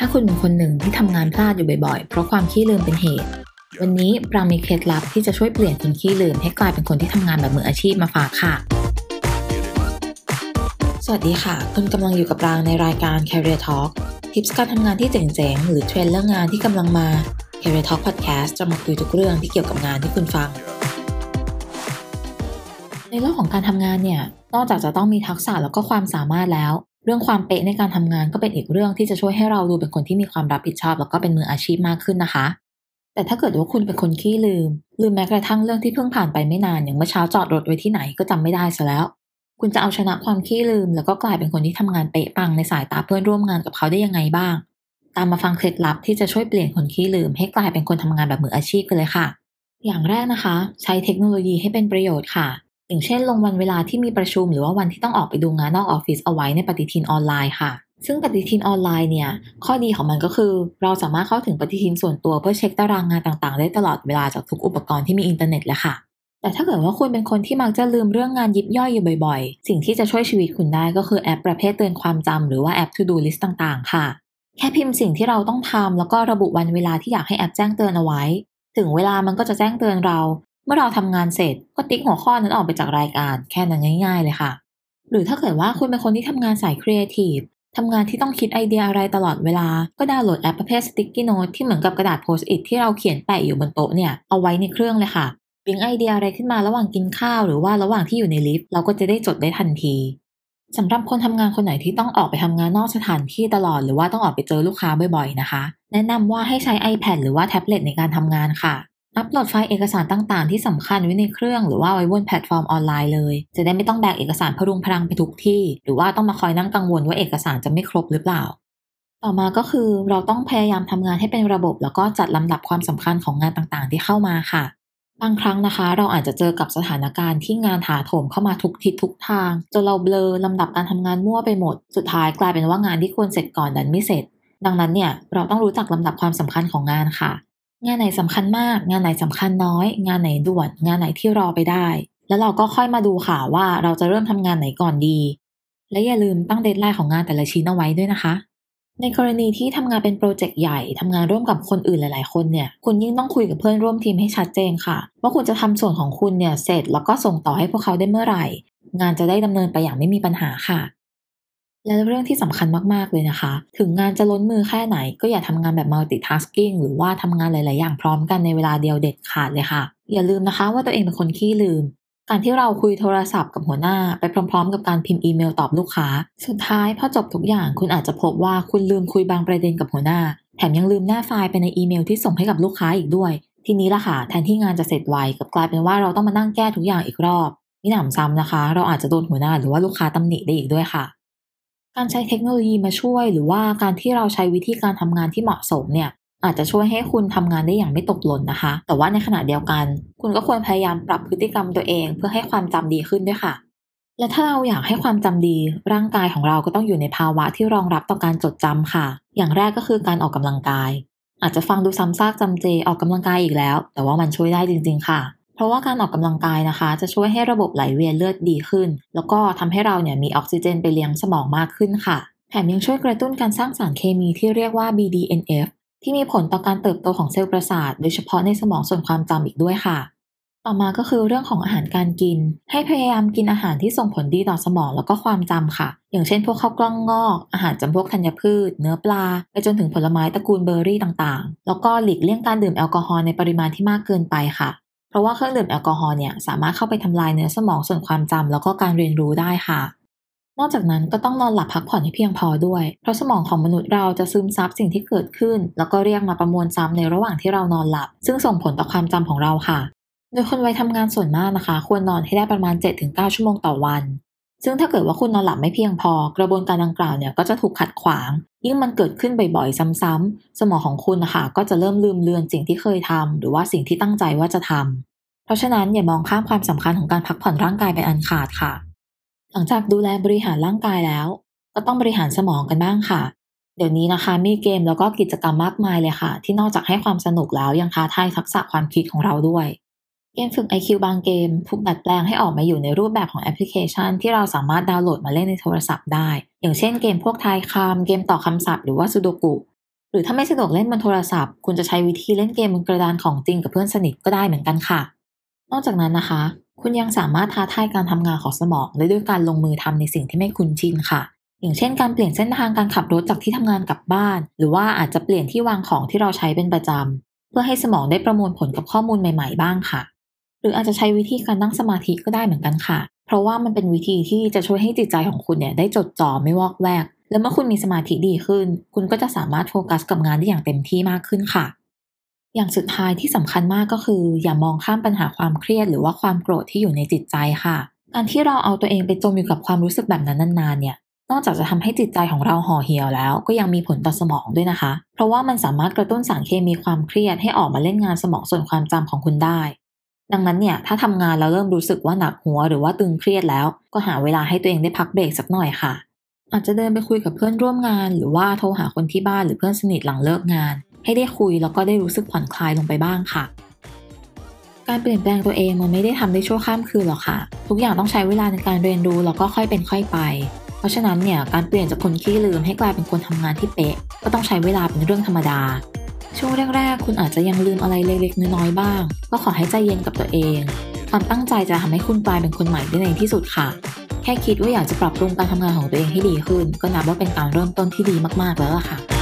ถ้าคุณเป็นคนหนึ่งที่ทำงานพลาดอยู่บ่อยๆ เพราะความขี้ลืมเป็นเหตุ วันนี้ปรามีเคล็ดลับที่จะช่วยเปลี่ยนคนขี้ลืม ให้กลายเป็นคนที่ทำงานแบบมืออาชีพมาฝากค่ะ สวัสดีค่ะ คุณกำลังอยู่กับปรางในรายการ Career Talk ทิปส์การทำงานที่เจ๋งๆ หรือเทรนด์เรื่องงานที่กำลังมา Career Talk Podcast จะมาคุยทุกเรื่องที่เกี่ยวกับงานที่คุณฟัง ในโลกของการทำงานเนี่ย นอกจากจะต้องมีทักษะแล้วก็ความสามารถแล้ว เรื่องความเป๊ะในการทำงานก็เป็นอีกเรื่องที่จะช่วยให้เราดูเป็นคนที่มีความรับผิดชอบ แล้วก็เป็นมืออาชีพมากขึ้นนะคะ แต่ถ้าเกิดว่าคุณเป็นคนขี้ลืม ลืมแม้กระทั่งเรื่องที่เพิ่งผ่านไปไม่นานอย่างเมื่อเช้าจอดรถไว้ที่ไหนก็จำไม่ได้ซะแล้ว คุณจะเอาชนะความขี้ลืม แล้วก็กลายเป็นคนที่ทำงานเป๊ะปังในสายตาเพื่อนร่วมงานกับเขาได้ยังไงบ้าง ตามมาฟังเคล็ดลับที่จะช่วยเปลี่ยนคนขี้ลืม ให้กลายเป็นคนทำงานแบบมืออาชีพกันเลยค่ะ อย่างแรกนะคะ ใช้เทคโนโลยีให้เป็นประโยชน์ค่ะ อย่างเช่น ลงวันเวลาที่มีประชุมหรือว่าวันที่ต้องออกไปดูงานนอกออฟฟิศเอาไว้ในปฏิทินออนไลน์ค่ะ ซึ่งปฏิทินออนไลน์เนี่ย ข้อดีของมันก็คือ เราสามารถเข้าถึงปฏิทินส่วนตัวเพื่อเช็คตารางงานต่างๆ ได้ตลอดเวลาจากทุกอุปกรณ์ที่มีอินเทอร์เน็ตเลยค่ะ แต่ถ้าเกิดว่าคุณเป็นคนที่มักจะลืมเรื่องงานยิบย่อยอยู่บ่อยๆ สิ่งที่จะช่วยชีวิตคุณได้ก็คือแอปประเภทเตือนความจำหรือว่าแอป To Do List ต่างๆ ค่ะ แค่พิมพ์สิ่งที่เราต้องทำแล้วก็ระบุวันเวลาที่อยากให้แอปแจ้งเตือนเอาไว้ ถึงเวลามันก็จะแจ้งเตือนเรา เมื่อเราทำงานเสร็จก็ติ๊กหัวข้อนั้นออกไปจากรายการแค่นั้นง่ายๆเลยค่ะ หรือถ้าเกิดว่าคุณเป็นคนที่ทำงานสายครีเอทีฟทำงานที่ต้องคิดไอเดียอะไรตลอดเวลา ก็ดาวน์โหลดแอปประเภท Sticky Note ที่เหมือนกับกระดาษโพสต์อิทที่เราเขียนแปะอยู่บนโต๊ะเนี่ย เอาไว้ในเครื่องเลยค่ะปิ๊งไอเดียอะไรขึ้นมาระหว่างกินข้าว หรือว่าระหว่างที่อยู่ในลิฟต์เราก็จะได้จดได้ทันทีสำหรับคนทำงานคนไหนที่ต้องออกไปทำงานนอกสถานที่ตลอด หรือว่าต้องออกไปเจอลูกค้าบ่อยๆนะคะ แนะนำว่าให้ใช้ iPad หรือว่าแท็บเล็ตในการทำงานค่ะ อัปโหลดไฟล์เอกสารต่างๆ ที่สำคัญไว้ในเครื่องหรือว่าไว้บนแพลตฟอร์มออนไลน์เลย จะได้ไม่ต้องแบกเอกสารพรุงพรังไปทุกที่ หรือว่าต้องมาคอยนั่งกังวลว่าเอกสารจะไม่ครบหรือเปล่า ต่อมาก็คือเราต้องพยายามทำงานให้เป็นระบบ แล้วก็จัดลำดับความสำคัญของงานต่างๆ ที่เข้ามาค่ะ บางครั้งนะคะ เราอาจจะเจอกับสถานการณ์ที่งานถาโถมเข้ามาทุกทิศทุกทางจนเราเบลอลำดับการทำงานมั่วไปหมด สุดท้ายกลายเป็นว่างานที่ควรเสร็จก่อนดันไม่เสร็จ ดังนั้นเนี่ยเราต้องรู้จักลำดับความสำคัญของงานค่ะ งานไหนสำคัญมาก งานไหนสำคัญน้อย งานไหนด่วน งานไหนที่รอไปได้ แล้วเราก็ค่อยมาดูค่ะว่าเราจะเริ่มทำงานไหนก่อนดี และอย่าลืมตั้ง deadline ของงานแต่ละชิ้นเอาไว้ด้วยนะคะ ในกรณีที่ทำงานเป็นโปรเจกต์ใหญ่ทำงานร่วมกับคนอื่นหลาย ๆ คนเนี่ย คุณยิ่งต้องคุยกับเพื่อนร่วมทีมให้ชัดเจนค่ะ ว่าคุณจะทำส่วนของคุณเนี่ยเสร็จแล้วก็ส่งต่อให้พวกเขาได้เมื่อไหร่ งานจะได้ดำเนินไปอย่างไม่มีปัญหาค่ะ และเรื่องที่สำคัญมาก ๆ เลยนะคะ ถึงงานจะล้นมือแค่ไหน ก็อย่าทำงานแบบ multitasking หรือว่าทำงานหลาย ๆ อย่างพร้อมกันในเวลาเดียวเด็ดขาดเลยค่ะ อย่าลืมนะคะว่าตัวเองเป็นคนขี้ลืม การที่เราคุยโทรศัพท์กับหัวหน้า ไปพร้อม ๆ กับการพิมพ์อีเมลตอบลูกค้า สุดท้ายพอจบทุกอย่างคุณอาจจะพบว่าคุณลืมคุยบางประเด็นกับหัวหน้า แถมยังลืมแนบไฟล์ไปในอีเมลที่ส่งให้กับลูกค้าอีกด้วย ทีนี้ละค่ะแทนที่งานจะเสร็จไวกับกลายเป็นว่าเราต้องมานั่งแก้ทุกอย่างอีกรอบมิหนำซ้ำนะคะ เราอาจจะโดนหัวหน้าหรือว่าลูกค้าตำหนิได้อีกด้วยค่ะ การใช้เทคโนโลยีมาช่วย หรือว่าการที่เราใช้วิธีการทำงานที่เหมาะสมเนี่ยอาจจะช่วยให้คุณทำงานได้อย่างไม่ตกหล่นนะคะ แต่ว่าในขณะเดียวกัน คุณก็ควรพยายามปรับพฤติกรรมตัวเอง เพื่อให้ความจำดีขึ้นด้วยค่ะ และถ้าเราอยากให้ความจำดี ร่างกายของเราก็ต้องอยู่ในภาวะที่รองรับต่อการจดจำค่ะ อย่างแรกก็คือการออกกำลังกาย อาจจะฟังดูซ้ำซากจำเจออกกำลังกายอีกแล้ว แต่ว่ามันช่วยได้จริง ๆ ค่ะ เพราะว่าการออกกำลังกายนะคะ จะช่วยให้ระบบไหลเวียนเลือดดีขึ้น แล้วก็ทำให้เราเนี่ยมีออกซิเจนไปเลี้ยงสมองมากขึ้นค่ะ แถมยังช่วยกระตุ้นการสร้างสารเคมีที่เรียกว่า BDNF ที่มีผลต่อการเติบโตของเซลล์ประสาท โดยเฉพาะในสมองส่วนความจำอีกด้วยค่ะ ต่อมาก็คือเรื่องของอาหารการกิน ให้พยายามกินอาหารที่ส่งผลดีต่อสมองแล้วก็ความจำค่ะ อย่างเช่น พวกข้าวกล้องงอก อาหารจำพวกธัญพืช เนื้อปลา ไปจนถึงผลไม้ตระกูลเบอร์รี่ต่างๆ แล้วก็หลีกเลี่ยงการดื่มแอลกอฮอล์ในปริมาณที่มากเกินไปค่ะ ราะว่าเครื่องดื่มแอลกอฮอล์เนี่ยสามารถเข้าไปทำลายเนื้อสมองส่วนความจำแล้วก็การเรียนรู้ได้ค่ะ นอกจากนั้นก็ต้องนอนหลับพักผ่อนให้เพียงพอด้วย เพราะสมองของมนุษย์เราจะซึมซับสิ่งที่เกิดขึ้น แล้วก็เรียกมาประมวลซ้ำในระหว่างที่เรานอนหลับ ซึ่งส่งผลต่อความจำของเราค่ะ โดยคนวัยทำงานส่วนมากนะคะ ควรนอนให้ได้ประมาณ 7-9 ชั่วโมงต่อวัน ซึ่งถ้าเกิดว่าคุณนอนหลับไม่เพียงพอ กระบวนการดังกล่าวเนี่ยก็จะถูกขัดขวาง ยิ่งมันเกิดขึ้นบ่อยๆ ซ้ำๆสมองของคุณนะคะก็จะเริ่มลืมเลือนสิ่งที่เคยทำหรือว่าสิ่งที่ตั้งใจว่าจะทำ เพราะฉะนั้นอย่ามองข้ามความสำคัญของการพักผ่อนร่างกายเป็นอันขาดค่ะ หลังจากดูแลบริหารร่างกายแล้ว ก็ต้องบริหารสมองกันบ้างค่ะ เดี๋ยวนี้นะคะมีเกมแล้วก็กิจกรรมมากมายเลยค่ะ ที่นอกจากให้ความสนุกแล้วยังท้าทายทักษะความคิดของเราด้วย เกมฝึก IQ บางเกมถูกดัดแปลงให้ออกมาอยู่ในรูปแบบของแอปพลิเคชัน ที่เราสามารถดาวน์โหลดมาเล่นในโทรศัพท์ได้ อย่างเช่นเกมพวกทายคำเกมต่อคำศัพท์หรือว่าซูโดกุหรือถ้าไม่สะดวกเล่นบนโทรศัพท์ คุณจะใช้วิธีเล่นเกมบนกระดานของจริงกับเพื่อนสนิทก็ได้เหมือนกันค่ะ นอกจากนั้นนะคะ คุณยังสามารถท้าทายการทำงานของสมองได้ด้วยการลงมือทำในสิ่งที่ไม่คุ้นชินค่ะ อย่างเช่น การเปลี่ยนเส้นทางการขับรถจากที่ทำงานกลับบ้าน หรือว่าอาจจะเปลี่ยนที่วางของที่เราใช้เป็นประจำเพื่อให้สมองได้ประมวลผลกับข้อมูลใหม่ ๆ บ้างค่ะ หรืออาจจะใช้วิธีการนั่งสมาธิก็ได้เหมือนกันค่ะ เพราะว่ามันเป็นวิธีที่จะช่วยให้จิตใจของคุณเนี่ยได้จดจ่อไม่วอกแวก และเมื่อคุณมีสมาธิดีขึ้น คุณก็จะสามารถโฟกัสกับงานได้อย่างเต็มที่มากขึ้นค่ะ อย่างสุดท้ายที่สำคัญมากก็คือ อย่ามองข้ามปัญหาความเครียดหรือว่าความโกรธที่อยู่ในจิตใจค่ะ การที่เราเอาตัวเองไปจมอยู่กับความรู้สึกแบบนั้นนานๆเนี่ยนอกจากจะทำให้จิตใจของเราห่อเหี่ยวแล้ว ก็ยังมีผลต่อสมองด้วยนะคะ เพราะว่ามันสามารถกระตุ้นสารเคมีความเครียดให้ออกมาเล่นงานสมองส่วนความจำของคุณได้ ดังนั้นเนี่ยถ้าทำงานแล้วเริ่มรู้สึกว่าหนักหัวหรือว่าตึงเครียดแล้ว ก็หาเวลาให้ตัวเองได้พักเบรกสักหน่อยค่ะ อาจจะเดินไปคุยกับเพื่อนร่วมงาน หรือว่าโทรหาคนที่บ้านหรือเพื่อนสนิทหลังเลิกงาน ให้ได้คุยแล้วก็ได้รู้สึกผ่อนคลายลงไปบ้างค่ะ การเปลี่ยนแปลงตัวเองมันไม่ได้ทำได้ชั่วข้ามคืนหรอกค่ะ ทุกอย่างต้องใช้เวลาในการเรียนรู้แล้วก็ค่อยเป็นค่อยไป เพราะฉะนั้นเนี่ยการเปลี่ยนจากคนขี้ลืมให้กลายเป็นคนทำงานที่เป๊ะ ก็ต้องใช้เวลาเป็นเรื่องธรรมดา ช่วงแรกๆคุณอาจจะยังลืมอะไรเล็กๆน้อยๆบ้าง ก็ขอให้ใจเย็นกับตัวเอง ความตั้งใจจะทำให้คุณกลายเป็นคนใหม่ได้ในที่สุดค่ะแค่คิดว่าอยากจะปรับปรุงการทำงานของตัวเองให้ดีขึ้น ก็นับว่าเป็นการเริ่มต้นที่ดีมาก ๆ แล้วล่ะค่ะ